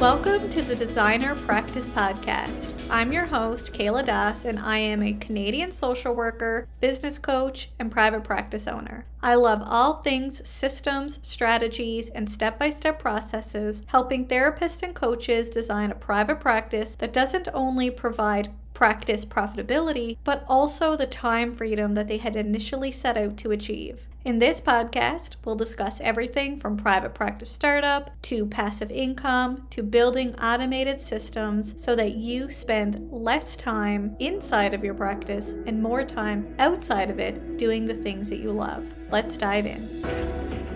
Welcome to the Designer Practice Podcast. I'm your host, Kayla Das, and I am a Canadian social worker, business coach, and private practice owner. I love all things systems, strategies, and step by step processes, helping therapists and coaches design a private practice that doesn't only provide practice profitability, but also the time freedom that they had initially set out to achieve. In this podcast, we'll discuss everything from private practice startup to passive income to building automated systems so that you spend less time inside of your practice and more time outside of it doing the things that you love. Let's dive in.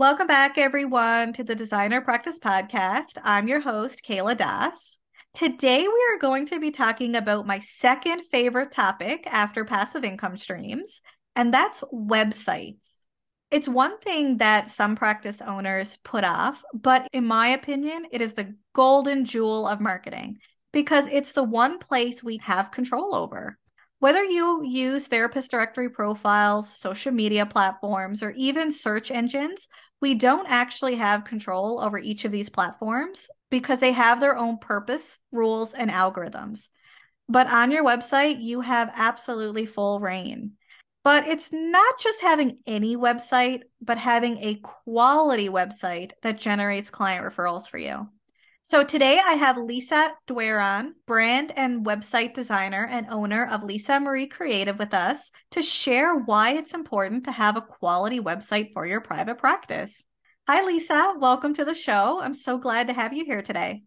Welcome back, everyone, to the Designer Practice Podcast. I'm your host, Kayla Das. Today, we are going to be talking about my second favorite topic after passive income streams, and that's websites. It's one thing that some practice owners put off, but in my opinion, it is the golden jewel of marketing because it's the one place we have control over. Whether you use therapist directory profiles, social media platforms, or even search engines, we don't actually have control over each of these platforms because they have their own purpose, rules, and algorithms. But on your website, you have absolutely full reign. But it's not just having any website, but having a quality website that generates client referrals for you. So today I have Lisa Doiron, brand and website designer and owner of Lisa Marie Creative with us to share why it's important to have a quality website for your private practice. Hi, Lisa. Welcome to the show. I'm so glad to have you here today.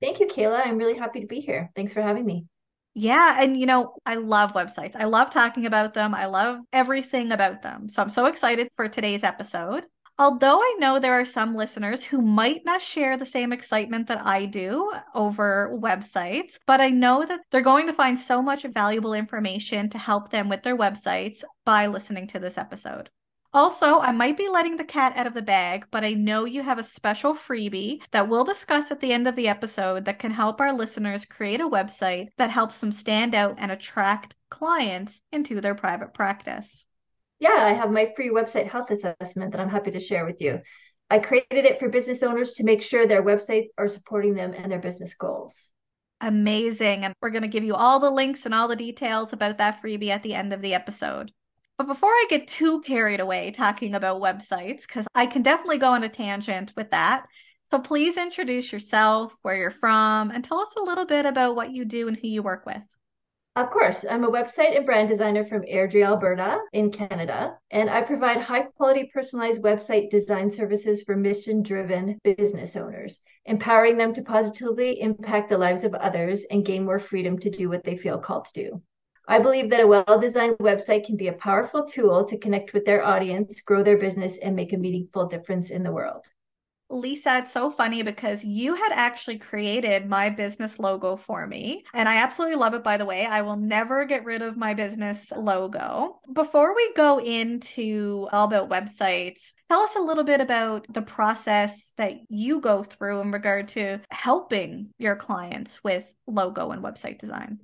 Thank you, Kayla. I'm really happy to be here. Thanks for having me. Yeah. And, you know, I love websites. I love talking about them. I love everything about them. So I'm so excited for today's episode. Although I know there are some listeners who might not share the same excitement that I do over websites, but I know that they're going to find so much valuable information to help them with their websites by listening to this episode. Also, I might be letting the cat out of the bag, but I know you have a special freebie that we'll discuss at the end of the episode that can help our listeners create a website that helps them stand out and attract clients into their private practice yeah, I have my free website health assessment that I'm happy to share with you. I created it for business owners to make sure their websites are supporting them and their business goals. Amazing. And we're going to give you all the links and all the details about that freebie at the end of the episode. But before I get too carried away talking about websites, because I can definitely go on a tangent with that. So please introduce yourself, where you're from, and tell us a little bit about what you do and who you work with. Of course, I'm a website and brand designer from Airdrie, Alberta, in Canada, and I provide high quality personalized website design services for mission driven business owners, empowering them to positively impact the lives of others and gain more freedom to do what they feel called to do. I believe that a well designed website can be a powerful tool to connect with their audience, grow their business, and make a meaningful difference in the world. Lisa, it's so funny because you had actually created my business logo for me. And I absolutely love it, by the way. I will never get rid of my business logo. Before we go into all about websites, tell us a little bit about the process that you go through in regard to helping your clients with logo and website design.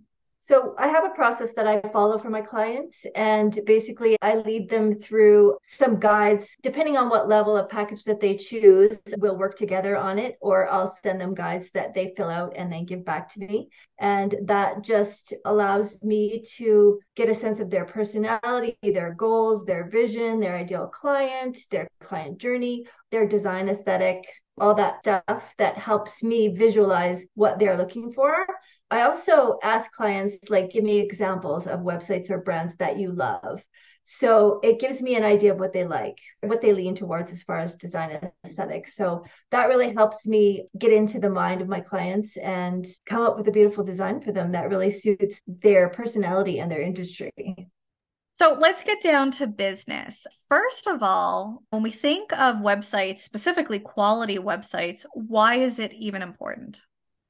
So I have a process that I follow for my clients, and basically I lead them through some guides. Depending on what level of package that they choose, we'll work together on it, or I'll send them guides that they fill out and then give back to me. And that just allows me to get a sense of their personality, their goals, their vision, their ideal client, their client journey, their design aesthetic, all that stuff that helps me visualize what they're looking for I also ask clients, like, give me examples of websites or brands that you love. So it gives me an idea of what they like, what they lean towards as far as design and aesthetics. So that really helps me get into the mind of my clients and come up with a beautiful design for them that really suits their personality and their industry. So let's get down to business. First of all, when we think of websites, specifically quality websites, why is it even important?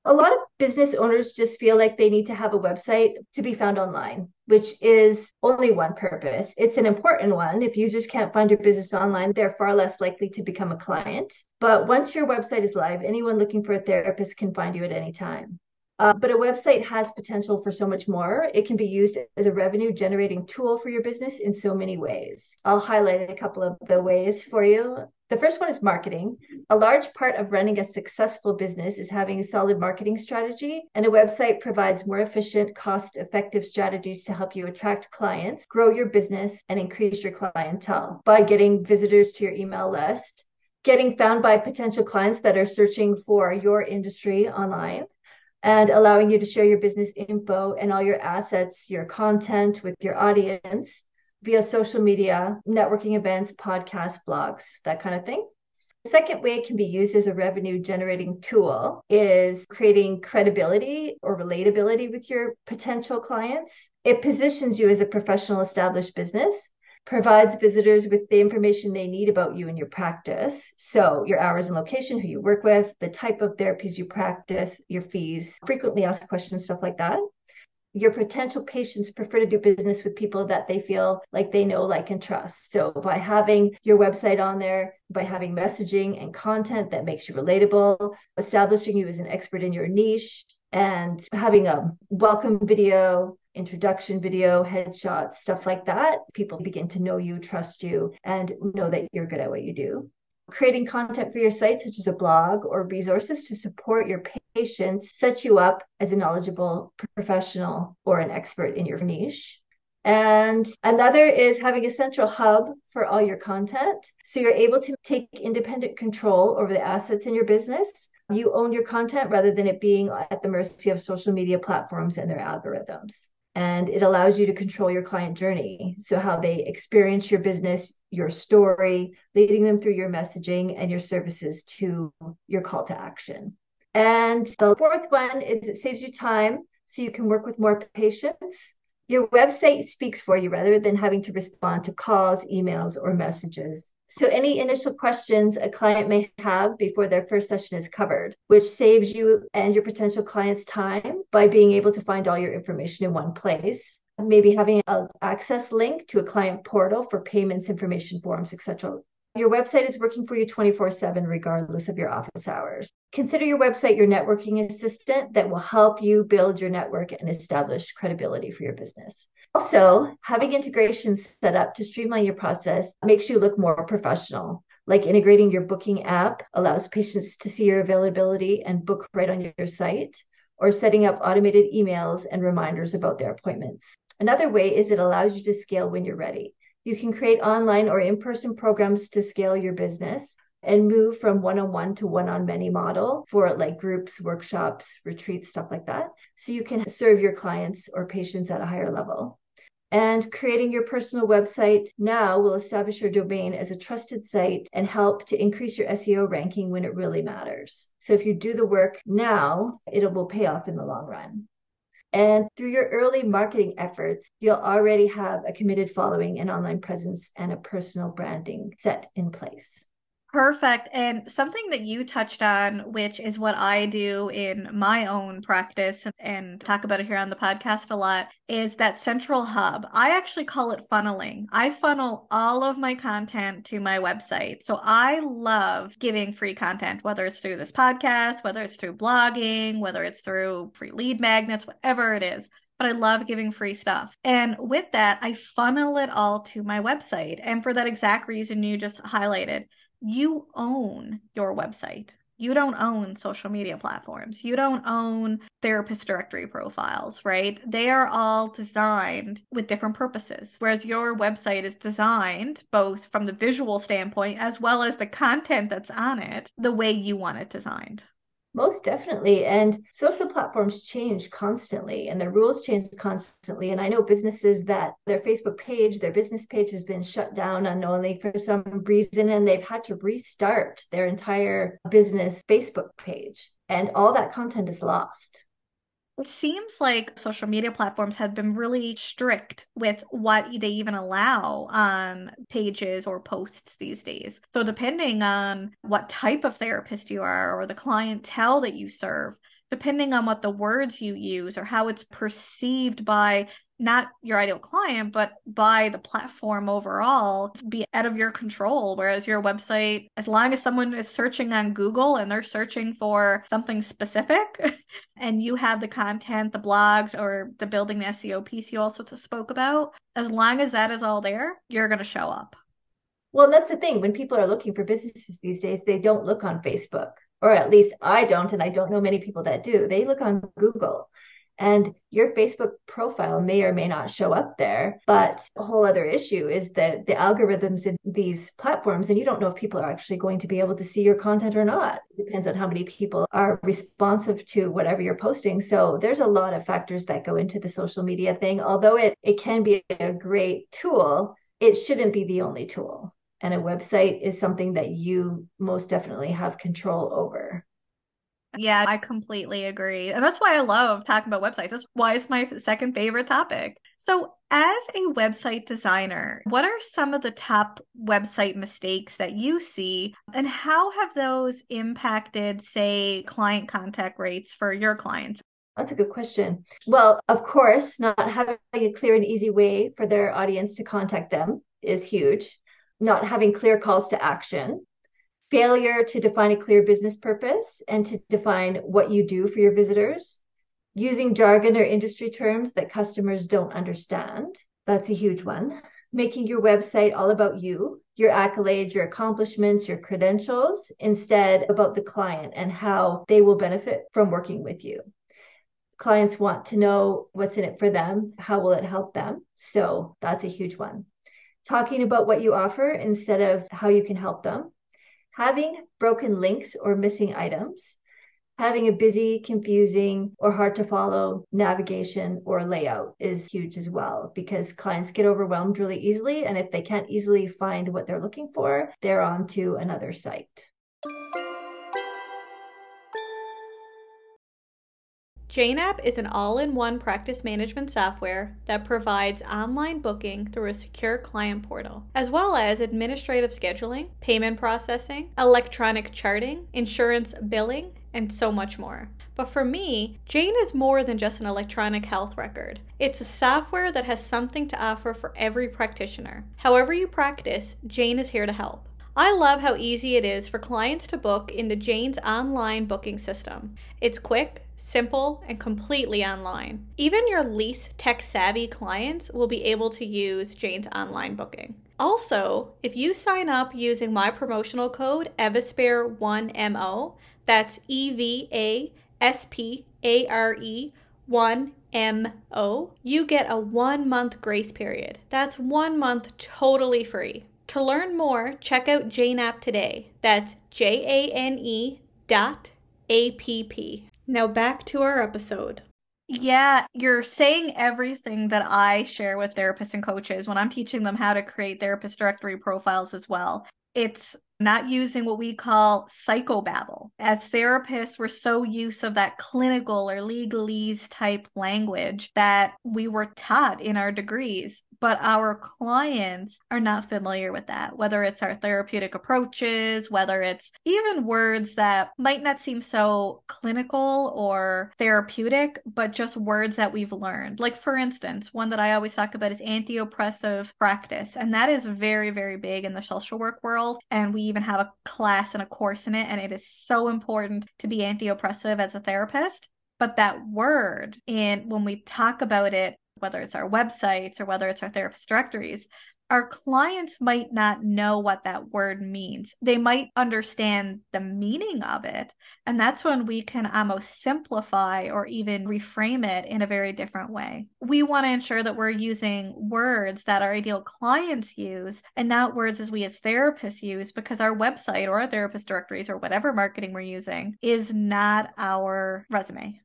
A lot of business owners just feel like they need to have a website to be found online, which is only one purpose. It's an important one. If users can't find your business online, they're far less likely to become a client. But once your website is live, anyone looking for a therapist can find you at any time. Uh, but a website has potential for so much more. It can be used as a revenue generating tool for your business in so many ways. I'll highlight a couple of the ways for you. The first one is marketing. A large part of running a successful business is having a solid marketing strategy, and a website provides more efficient, cost effective strategies to help you attract clients, grow your business, and increase your clientele by getting visitors to your email list, getting found by potential clients that are searching for your industry online and allowing you to share your business info and all your assets, your content with your audience via social media, networking events, podcasts, blogs, that kind of thing. The second way it can be used as a revenue generating tool is creating credibility or relatability with your potential clients. It positions you as a professional established business provides visitors with the information they need about you and your practice. So, your hours and location, who you work with, the type of therapies you practice, your fees, frequently asked questions, stuff like that. Your potential patients prefer to do business with people that they feel like they know, like, and trust. So, by having your website on there, by having messaging and content that makes you relatable, establishing you as an expert in your niche, and having a welcome video, introduction video, headshots, stuff like that, people begin to know you, trust you, and know that you're good at what you do. Creating content for your site, such as a blog or resources to support your patients, sets you up as a knowledgeable professional or an expert in your niche. And another is having a central hub for all your content. So you're able to take independent control over the assets in your business. You own your content rather than it being at the mercy of social media platforms and their algorithms and it allows you to control your client journey. So, how they experience your business, your story, leading them through your messaging and your services to your call to action. And the fourth one is it saves you time so you can work with more patients. Your website speaks for you rather than having to respond to calls, emails, or messages. So, any initial questions a client may have before their first session is covered, which saves you and your potential clients time by being able to find all your information in one place. Maybe having an access link to a client portal for payments, information forms, etc. Your website is working for you 24 7, regardless of your office hours. Consider your website your networking assistant that will help you build your network and establish credibility for your business. Also, having integrations set up to streamline your process makes you look more professional. Like integrating your booking app allows patients to see your availability and book right on your site, or setting up automated emails and reminders about their appointments. Another way is it allows you to scale when you're ready. You can create online or in person programs to scale your business and move from one on one to one on many model for like groups, workshops, retreats, stuff like that. So you can serve your clients or patients at a higher level. And creating your personal website now will establish your domain as a trusted site and help to increase your SEO ranking when it really matters. So if you do the work now, it will pay off in the long run. And through your early marketing efforts, you'll already have a committed following and online presence and a personal branding set in place. Perfect. And something that you touched on, which is what I do in my own practice and talk about it here on the podcast a lot, is that central hub. I actually call it funneling. I funnel all of my content to my website. So I love giving free content, whether it's through this podcast, whether it's through blogging, whether it's through free lead magnets, whatever it is but I love giving free stuff. And with that, I funnel it all to my website. And for that exact reason you just highlighted, you own your website. You don't own social media platforms. You don't own therapist directory profiles, right? They are all designed with different purposes. Whereas your website is designed both from the visual standpoint as well as the content that's on it, the way you want it designed. Most definitely. And social platforms change constantly and the rules change constantly. And I know businesses that their Facebook page, their business page has been shut down unknowingly for some reason, and they've had to restart their entire business Facebook page. And all that content is lost. It seems like social media platforms have been really strict with what they even allow on pages or posts these days. So, depending on what type of therapist you are or the clientele that you serve, depending on what the words you use or how it's perceived by not your ideal client, but by the platform overall, be out of your control. Whereas your website, as long as someone is searching on Google and they're searching for something specific, and you have the content, the blogs, or the building the SEO piece you also spoke about, as long as that is all there, you're going to show up. Well, that's the thing. When people are looking for businesses these days, they don't look on Facebook, or at least I don't, and I don't know many people that do. They look on Google. And your Facebook profile may or may not show up there. But a whole other issue is that the algorithms in these platforms, and you don't know if people are actually going to be able to see your content or not. It depends on how many people are responsive to whatever you're posting. So there's a lot of factors that go into the social media thing. Although it, it can be a great tool, it shouldn't be the only tool. And a website is something that you most definitely have control over. Yeah, I completely agree. And that's why I love talking about websites. That's why it's my second favorite topic. So, as a website designer, what are some of the top website mistakes that you see, and how have those impacted, say, client contact rates for your clients? That's a good question. Well, of course, not having a clear and easy way for their audience to contact them is huge. Not having clear calls to action failure to define a clear business purpose and to define what you do for your visitors, using jargon or industry terms that customers don't understand. That's a huge one. Making your website all about you, your accolades, your accomplishments, your credentials, instead about the client and how they will benefit from working with you. Clients want to know what's in it for them, how will it help them? So that's a huge one. Talking about what you offer instead of how you can help them having broken links or missing items, having a busy, confusing, or hard to follow navigation or layout is huge as well because clients get overwhelmed really easily. And if they can't easily find what they're looking for, they're on to another site. JaneApp is an all in one practice management software that provides online booking through a secure client portal, as well as administrative scheduling, payment processing, electronic charting, insurance billing, and so much more. But for me, Jane is more than just an electronic health record. It's a software that has something to offer for every practitioner. However, you practice, Jane is here to help. I love how easy it is for clients to book into Jane's online booking system. It's quick, simple, and completely online. Even your least tech savvy clients will be able to use Jane's online booking. Also, if you sign up using my promotional code EVASPARE1MO, that's E V A S P A R E 1MO, you get a one month grace period. That's one month totally free. To learn more, check out Jane App today. That's J A N E dot A P P. Now back to our episode. Yeah, you're saying everything that I share with therapists and coaches when I'm teaching them how to create therapist directory profiles as well. It's not using what we call psychobabble. As therapists, we're so used of that clinical or legalese type language that we were taught in our degrees but our clients are not familiar with that, whether it's our therapeutic approaches, whether it's even words that might not seem so clinical or therapeutic, but just words that we've learned. Like, for instance, one that I always talk about is anti oppressive practice, and that is very, very big in the social work world. And we even have a class and a course in it, and it is so important to be anti oppressive as a therapist. But that word and when we talk about it whether it's our websites or whether it's our therapist directories, our clients might not know what that word means. They might understand the meaning of it. And that's when we can almost simplify or even reframe it in a very different way. We want to ensure that we're using words that our ideal clients use and not words as we as therapists use because our website or our therapist directories or whatever marketing we're using is not our resume.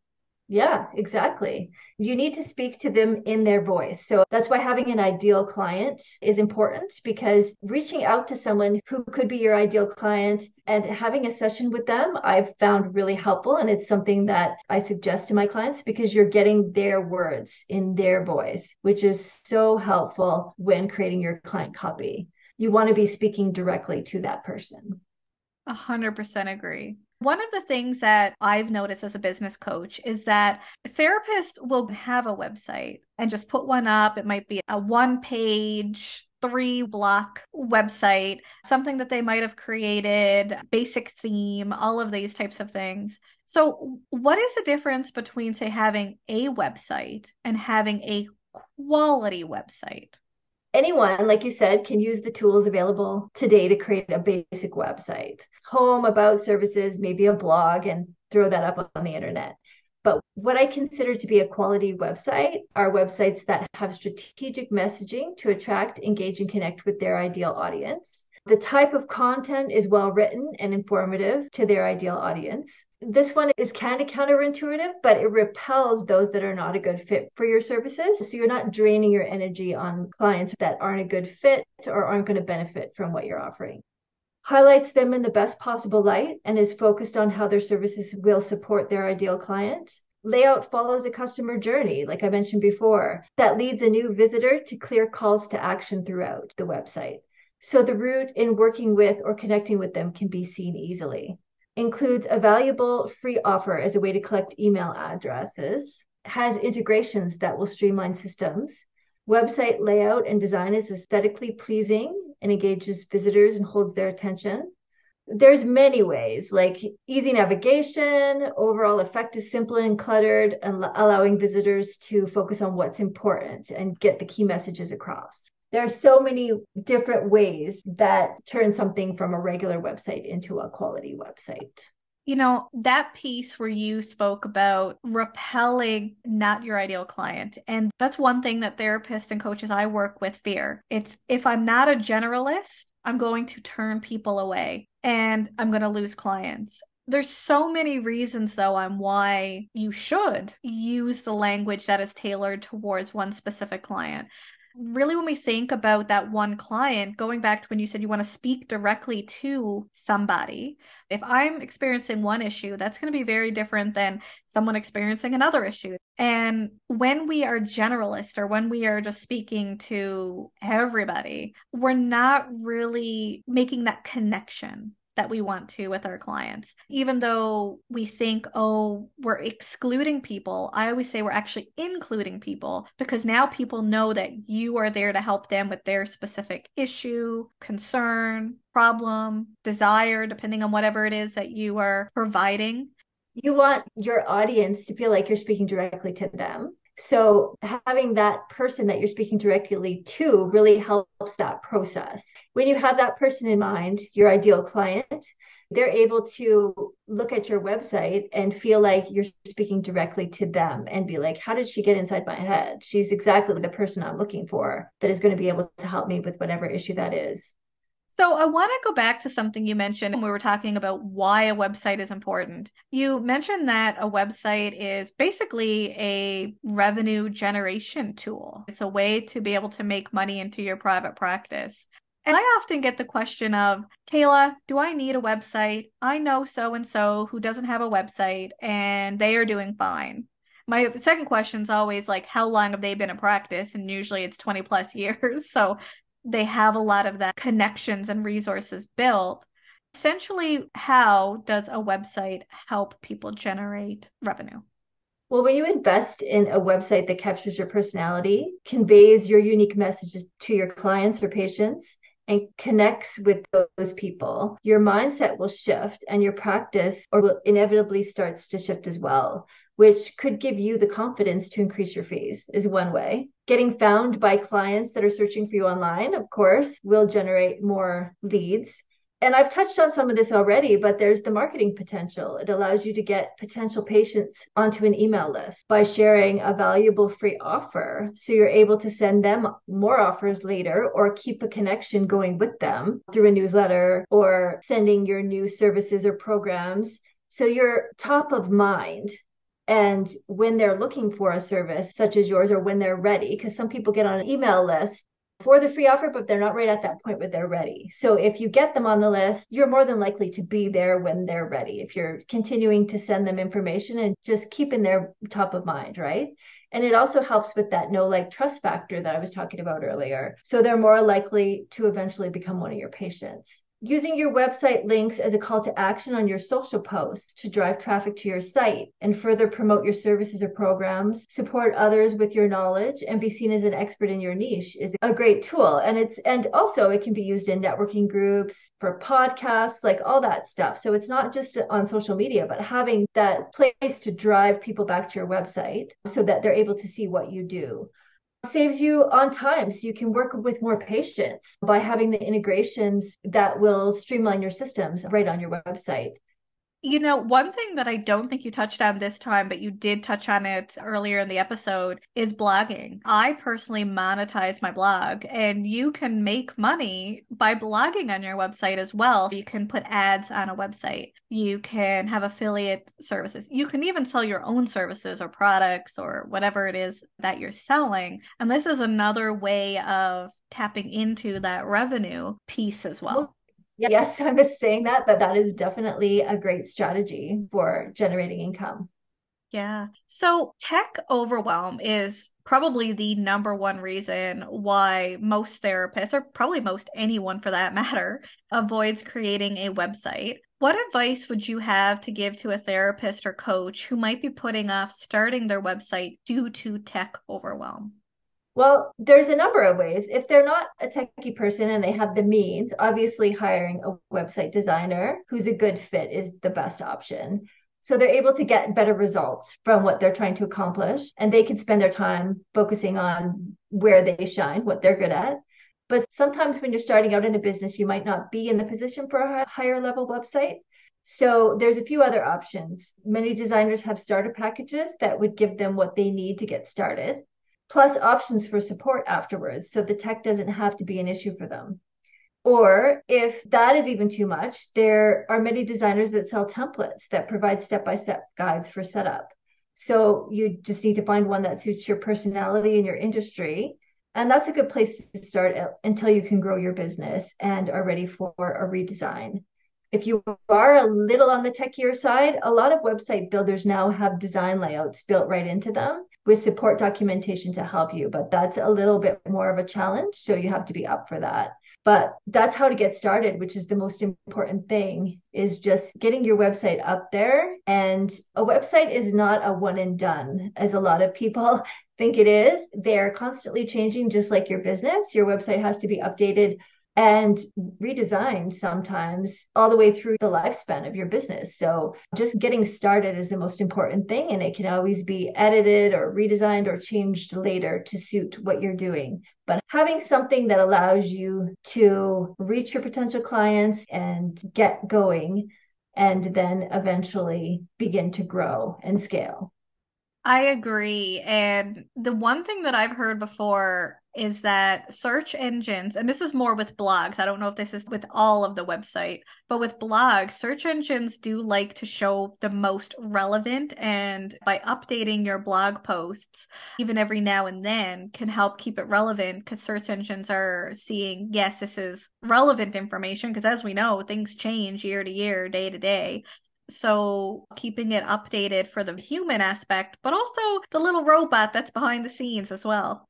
Yeah, exactly. You need to speak to them in their voice. So that's why having an ideal client is important because reaching out to someone who could be your ideal client and having a session with them, I've found really helpful. And it's something that I suggest to my clients because you're getting their words in their voice, which is so helpful when creating your client copy. You want to be speaking directly to that person. A hundred percent agree. One of the things that I've noticed as a business coach is that therapists will have a website and just put one up. It might be a one page, three block website, something that they might have created, basic theme, all of these types of things. So, what is the difference between, say, having a website and having a quality website? anyone, like you said, can use the tools available today to create a basic website. Home, about services, maybe a blog, and throw that up on the internet. But what I consider to be a quality website are websites that have strategic messaging to attract, engage, and connect with their ideal audience. The type of content is well written and informative to their ideal audience. This one is kind of counterintuitive, but it repels those that are not a good fit for your services. So you're not draining your energy on clients that aren't a good fit or aren't going to benefit from what you're offering. Highlights them in the best possible light and is focused on how their services will support their ideal client. Layout follows a customer journey, like I mentioned before, that leads a new visitor to clear calls to action throughout the website so the route in working with or connecting with them can be seen easily. Includes a valuable free offer as a way to collect email addresses, has integrations that will streamline systems. Website layout and design is aesthetically pleasing and engages visitors and holds their attention. There's many ways, like easy navigation, overall effect is simple and cluttered, and allowing visitors to focus on what's important and get the key messages across there are so many different ways that turn something from a regular website into a quality website. You know, that piece where you spoke about repelling not your ideal client. And that's one thing that therapists and coaches I work with fear. It's if I'm not a generalist, I'm going to turn people away and I'm going to lose clients. There's so many reasons, though, on why you should use the language that is tailored towards one specific client really when we think about that one client going back to when you said you want to speak directly to somebody if i'm experiencing one issue that's going to be very different than someone experiencing another issue. And when we are generalist or when we are just speaking to everybody we're not really making that connection that we want to with our clients. Even though we think, oh, we're excluding people, I always say we're actually including people because now people know that you are there to help them with their specific issue, concern, problem, desire, depending on whatever it is that you are providing. You want your audience to feel like you're speaking directly to them. So having that person that you're speaking directly to really helps that process. When you have that person in mind, your ideal client, they're able to look at your website and feel like you're speaking directly to them and be like, how did she get inside my head? She's exactly the person I'm looking for that is going to be able to help me with whatever issue that is. So I want to go back to something you mentioned when we were talking about why a website is important. You mentioned that a website is basically a revenue generation tool. It's a way to be able to make money into your private practice. And I often get the question of, Kayla, do I need a website? I know so and so who doesn't have a website and they are doing fine. My second question is always like, how long have they been in practice? And usually it's 20 plus years. So they have a lot of that connections and resources built. Essentially, how does a website help people generate revenue? Well, when you invest in a website that captures your personality, conveys your unique messages to your clients or patients, and connects with those people, your mindset will shift and your practice or will inevitably starts to shift as well which could give you the confidence to increase your fees, is one way. Getting found by clients that are searching for you online, of course, will generate more leads. And I've touched on some of this already, but there's the marketing potential. It allows you to get potential patients onto an email list by sharing a valuable free offer. So you're able to send them more offers later or keep a connection going with them through a newsletter or sending your new services or programs. So you're top of mind and when they're looking for a service such as yours, or when they're ready, because some people get on an email list for the free offer, but they're not right at that point where they're ready. So if you get them on the list, you're more than likely to be there when they're ready. If you're continuing to send them information and just keeping their top of mind, right? And it also helps with that know like trust factor that I was talking about earlier. So they're more likely to eventually become one of your patients using your website links as a call to action on your social posts to drive traffic to your site and further promote your services or programs, support others with your knowledge, and be seen as an expert in your niche is a great tool. And it's and also it can be used in networking groups, for podcasts, like all that stuff. So it's not just on social media, but having that place to drive people back to your website so that they're able to see what you do saves you on time so you can work with more patients by having the integrations that will streamline your systems right on your website you know, one thing that I don't think you touched on this time, but you did touch on it earlier in the episode, is blogging. I personally monetize my blog, and you can make money by blogging on your website as well. You can put ads on a website, you can have affiliate services, you can even sell your own services or products or whatever it is that you're selling. And this is another way of tapping into that revenue piece as well. well yes, I'm just saying that, but that is definitely a great strategy for generating income. Yeah. So tech overwhelm is probably the number one reason why most therapists, or probably most anyone for that matter, avoids creating a website. What advice would you have to give to a therapist or coach who might be putting off starting their website due to tech overwhelm? Well, there's a number of ways. If they're not a techie person and they have the means, obviously hiring a website designer who's a good fit is the best option. So they're able to get better results from what they're trying to accomplish and they can spend their time focusing on where they shine, what they're good at. But sometimes when you're starting out in a business, you might not be in the position for a higher level website. So there's a few other options. Many designers have starter packages that would give them what they need to get started plus options for support afterwards. So the tech doesn't have to be an issue for them. Or if that is even too much, there are many designers that sell templates that provide step by step guides for setup. So you just need to find one that suits your personality and your industry. And that's a good place to start uh, until you can grow your business and are ready for a redesign. If you are a little on the techier side, a lot of website builders now have design layouts built right into them with support documentation to help you. But that's a little bit more of a challenge. So you have to be up for that. But that's how to get started, which is the most important thing is just getting your website up there. And a website is not a one and done, as a lot of people think it is. They're constantly changing, just like your business. Your website has to be updated and redesigned sometimes all the way through the lifespan of your business. So just getting started is the most important thing, and it can always be edited or redesigned or changed later to suit what you're doing. But having something that allows you to reach your potential clients and get going and then eventually begin to grow and scale. I agree. And the one thing that I've heard before is that search engines, and this is more with blogs, I don't know if this is with all of the website, but with blogs, search engines do like to show the most relevant. And by updating your blog posts, even every now and then, can help keep it relevant because search engines are seeing, yes, this is relevant information. Because as we know, things change year to year, day to day. So keeping it updated for the human aspect, but also the little robot that's behind the scenes as well.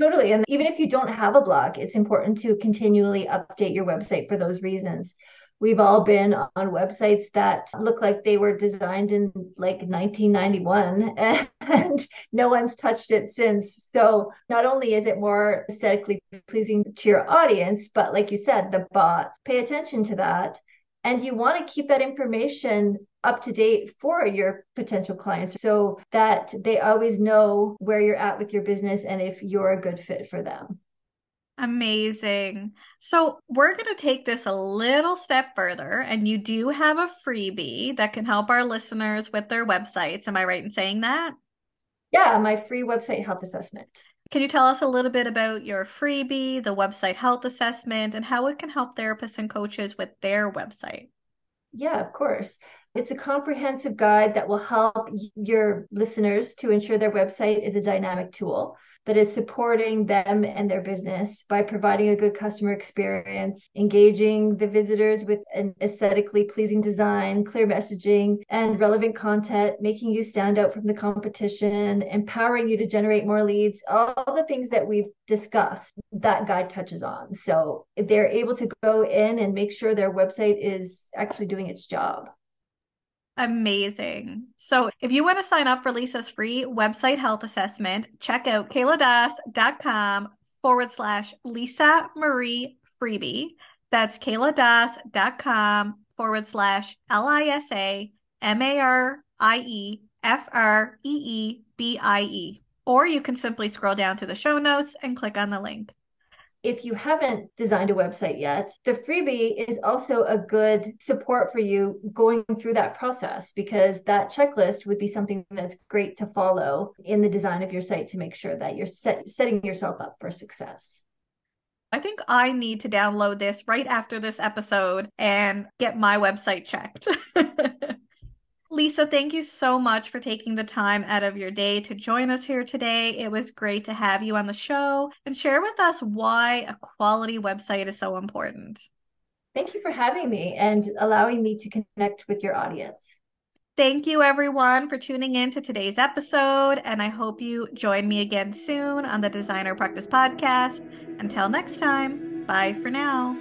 Totally. And even if you don't have a blog, it's important to continually update your website for those reasons. We've all been on websites that look like they were designed in like 1991 and no one's touched it since. So not only is it more aesthetically pleasing to your audience, but like you said, the bots pay attention to that and you want to keep that information up to date for your potential clients so that they always know where you're at with your business and if you're a good fit for them. Amazing. So, we're going to take this a little step further, and you do have a freebie that can help our listeners with their websites. Am I right in saying that? Yeah, my free website health assessment. Can you tell us a little bit about your freebie, the website health assessment, and how it can help therapists and coaches with their website? Yeah, of course. It's a comprehensive guide that will help your listeners to ensure their website is a dynamic tool. that is supporting them and their business by providing a good customer experience, engaging the visitors with an aesthetically pleasing design, clear messaging, and relevant content, making you stand out from the competition, empowering you to generate more leads, all the things that we've discussed that guide touches on. So they're able to go in and make sure their website is actually doing its job. Amazing. So if you want to sign up for Lisa's free website health assessment, check out kayladas.com forward slash Lisa Marie freebie. That's kayladas.com forward slash L I S A M A R I E F R E E B I E. Or you can simply scroll down to the show notes and click on the link if you haven't designed a website yet, the freebie is also a good support for you going through that process because that checklist would be something that's great to follow in the design of your site to make sure that you're set, setting yourself up for success. I think I need to download this right after this episode and get my website checked. Lisa, thank you so much for taking the time out of your day to join us here today. It was great to have you on the show and share with us why a quality website is so important. Thank you for having me and allowing me to connect with your audience. Thank you, everyone, for tuning in to today's episode. And I hope you join me again soon on the Designer Practice Podcast. Until next time, bye for now.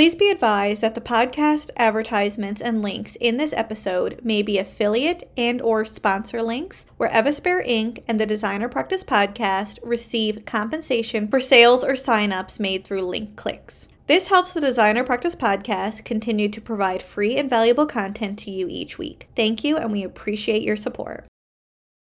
Please be advised that the podcast advertisements and links in this episode may be affiliate and or sponsor links where Evaspare Inc. and the Designer Practice podcast receive compensation for sales or signups made through link clicks. This helps the Designer Practice podcast continue to provide free and valuable content to you each week. Thank you and we appreciate your support.